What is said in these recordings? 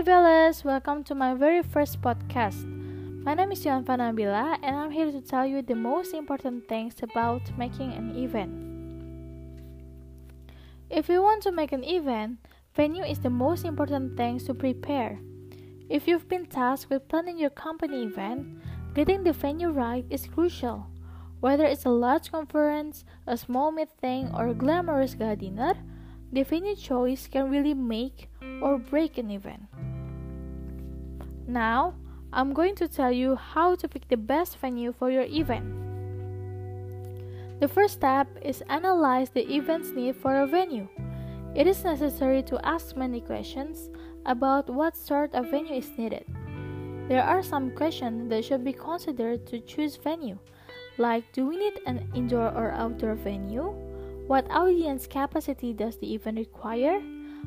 Velas, welcome to my very first podcast. My name is Yoanva Nabila and I'm here to tell you the most important things about making an event. If you want to make an event, venue is the most important thing to prepare. If you've been tasked with planning your company event, getting the venue right is crucial. Whether it's a large conference, a small meeting, or a glamorous gala dinner, the venue choice can really make or break an event. Now, I'm going to tell you how to pick the best venue for your event. The first step is analyze the event's need for a venue. It is necessary to ask many questions about what sort of venue is needed. There are some questions that should be considered to choose venue, like do we need an indoor or outdoor venue? What audience capacity does the event require?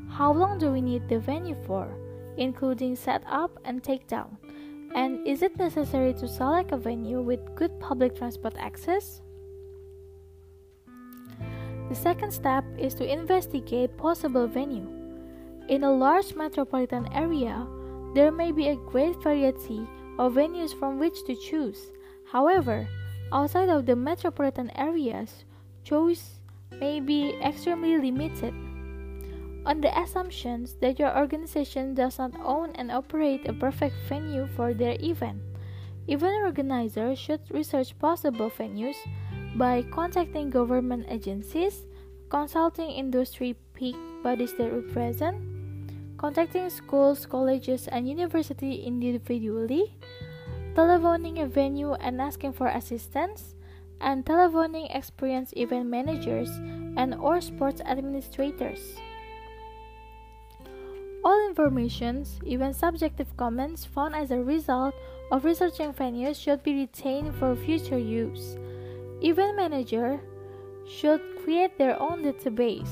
How long do we need the venue for, including setup and takedown? And is it necessary to select a venue with good public transport access? The second step is to investigate possible venue. In a large metropolitan area, there may be a great variety of venues from which to choose. However, outside of the metropolitan areas, choice may be extremely limited. On the assumptions that your organization does not own and operate a perfect venue for their event, event organizers should research possible venues by contacting government agencies, consulting industry peak bodies that represent, contacting schools, colleges, and universities individually, telephoning a venue and asking for assistance, and telephoning experienced event managers and or sports administrators. All informations, even subjective comments found as a result of researching venues should be retained for future use. Event manager should create their own database.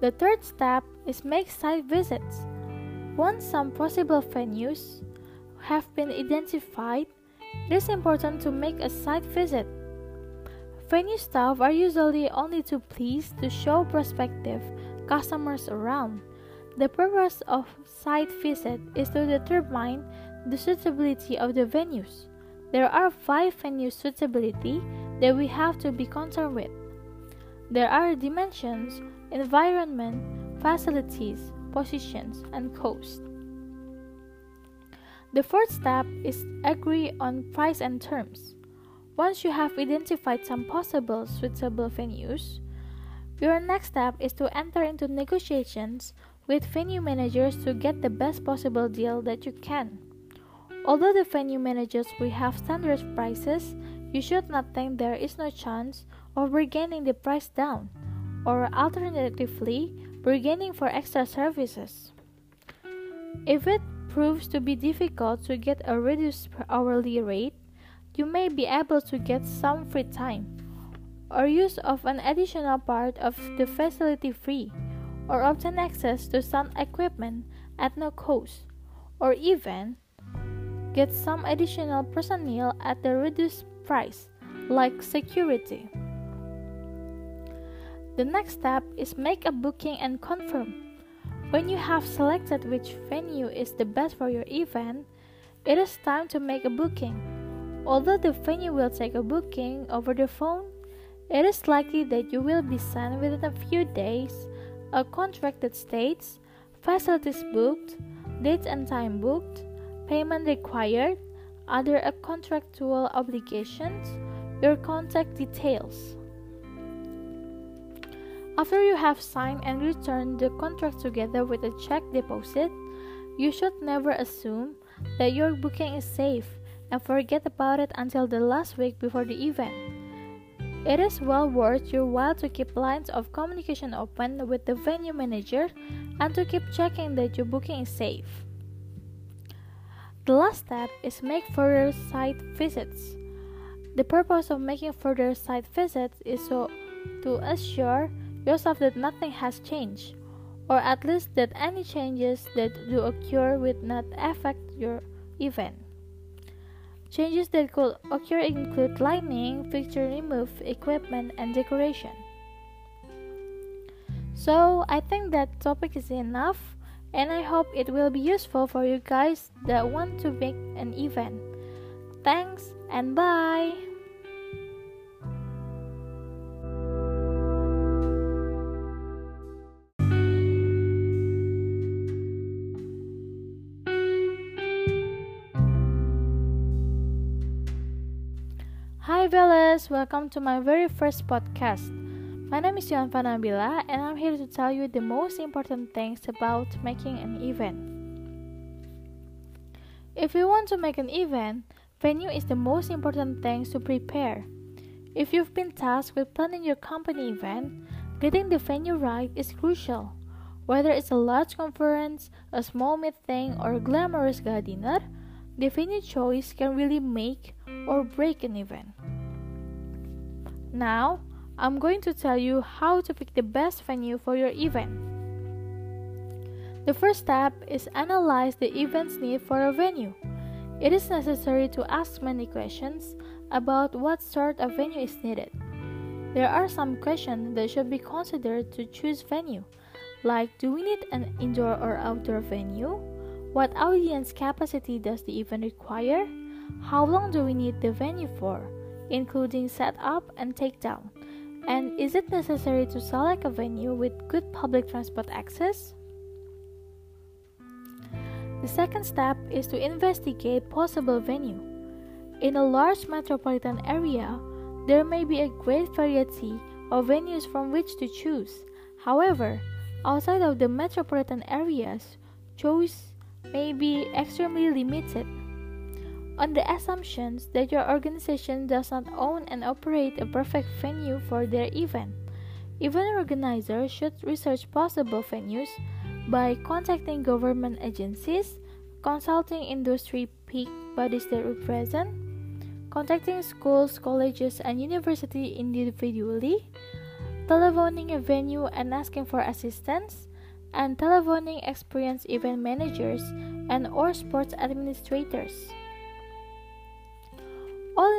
The third step is make site visits. Once some possible venues have been identified, it is important to make a site visit. Venue staff are usually only too pleased to show prospective customers around. The purpose of site visit is to determine the suitability of the venues. There are five venue suitability that we have to be concerned with. There are dimensions, environment, facilities, positions, and cost. The fourth step is agree on price and terms. Once you have identified some possible suitable venues, your next step is to enter into negotiations with venue managers to get the best possible deal that you can. Although the venue managers will have standard prices, you should not think there is no chance of bargaining the price down, or alternatively, bargaining for extra services. If it proves to be difficult to get a reduced hourly rate, you may be able to get some free time, or use of an additional part of the facility free, or obtain access to some equipment at no cost, or even get some additional personnel at a reduced price, like security. The next step is make a booking and confirm. When you have selected which venue is the best for your event, it is time to make a booking. Although the venue will take a booking over the phone, it is likely that you will be sent within a few days a contract that states facilities booked, dates and time booked, payment required, other contractual obligations, your contact details. After you have signed and returned the contract together with a check deposit, you should never assume that your booking is safe and forget about it until the last week before the event. It is well worth your while to keep lines of communication open with the venue manager and to keep checking that your booking is safe. The last step is make further site visits. The purpose of making further site visits is so to assure yourself that nothing has changed, or at least that any changes that do occur will not affect your event. Changes that could occur include lighting, fixture remove, equipment, and decoration. So, I think that topic is enough and I hope it will be useful for you guys that want to make an event. Thanks and bye. Velas, welcome to my very first podcast. My name is Yoanva Nabila and I'm here to tell you the most important things about making an event. If you want to make an event, venue is the most important thing to prepare. If you've been tasked with planning your company event, getting the venue right is crucial. Whether it's a large conference, a small meeting, or a glamorous gala dinner, the venue choice can really make or break an event. Now, I'm going to tell you how to pick the best venue for your event. The first step is analyze the event's need for a venue. It is necessary to ask many questions about what sort of venue is needed. There are some questions that should be considered to choose venue, like do we need an indoor or outdoor venue? What audience capacity does the event require? How long do we need the venue for, including setup and takedown? And is it necessary to select a venue with good public transport access? The second step is to investigate possible venue. In a large metropolitan area, there may be a great variety of venues from which to choose. However, outside of the metropolitan areas, choice may be extremely limited. On the assumptions that your organization does not own and operate a perfect venue for their event, event organizers should research possible venues by contacting government agencies, consulting industry peak bodies that represent, contacting schools, colleges, and universities individually, telephoning a venue and asking for assistance, and telephoning experienced event managers and or sports administrators.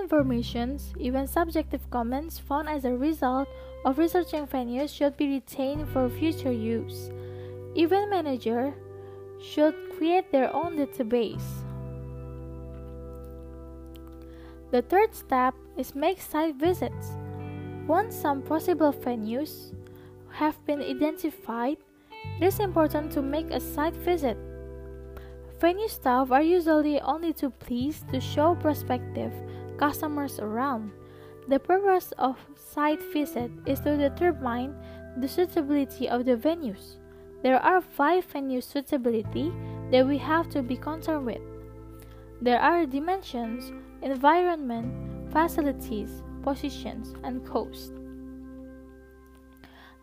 Informations, even subjective comments found as a result of researching venues should be retained for future use. Event manager should create their own database. The third step is make site visits. Once some possible venues have been identified, it is important to make a site visit. Venue staff are usually only too pleased to show prospective customers around. The purpose of site visit is to determine the suitability of the venues. There are five venue suitability that we have to be concerned with. There are dimensions, environment, facilities, positions, and cost.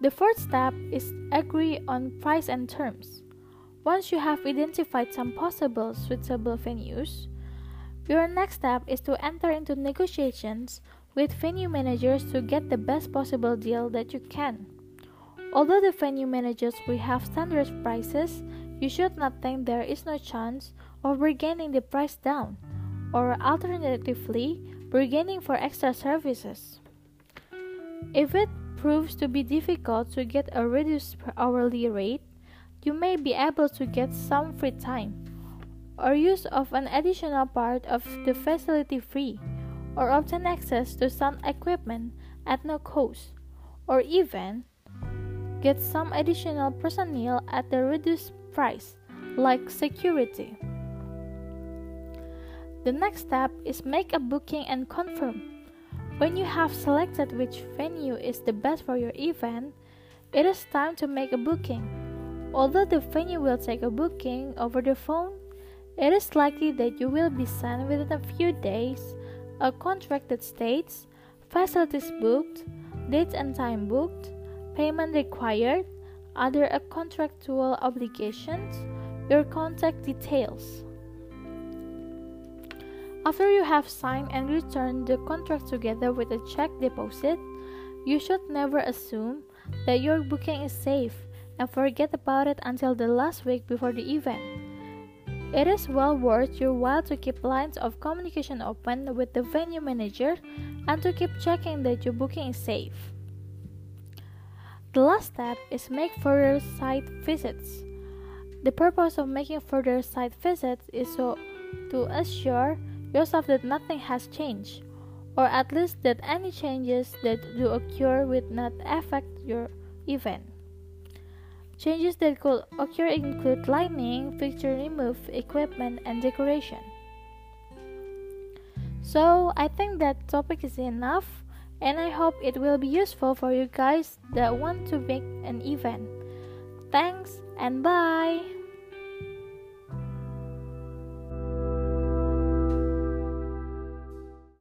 The fourth step is agree on price and terms. Once you have identified some possible suitable venues, your next step is to enter into negotiations with venue managers to get the best possible deal that you can. Although the venue managers will have standard prices, you should not think there is no chance of bargaining the price down, or alternatively, bargaining for extra services. If it proves to be difficult to get a reduced hourly rate, you may be able to get some free time, or use of an additional part of the facility free, or obtain access to some equipment at no cost, or even get some additional personnel at a reduced price, like security. The next step is make a booking and confirm. When you have selected which venue is the best for your event, it is time to make a booking. Although the venue will take a booking over the phone, it is likely that you will be sent within a few days a contract that states facilities booked, dates and time booked, payment required, other contractual obligations, your contact details. After you have signed and returned the contract together with a check deposit, you should never assume that your booking is safe and forget about it until the last week before the event. It is well worth your while to keep lines of communication open with the venue manager and to keep checking that your booking is safe. The last step is make further site visits. The purpose of making further site visits is so to assure yourself that nothing has changed, or at least that any changes that do occur will not affect your event. Changes that could occur include lighting, fixture remove, equipment, and decoration. So, I think that topic is enough, and I hope it will be useful for you guys that want to make an event. Thanks and bye!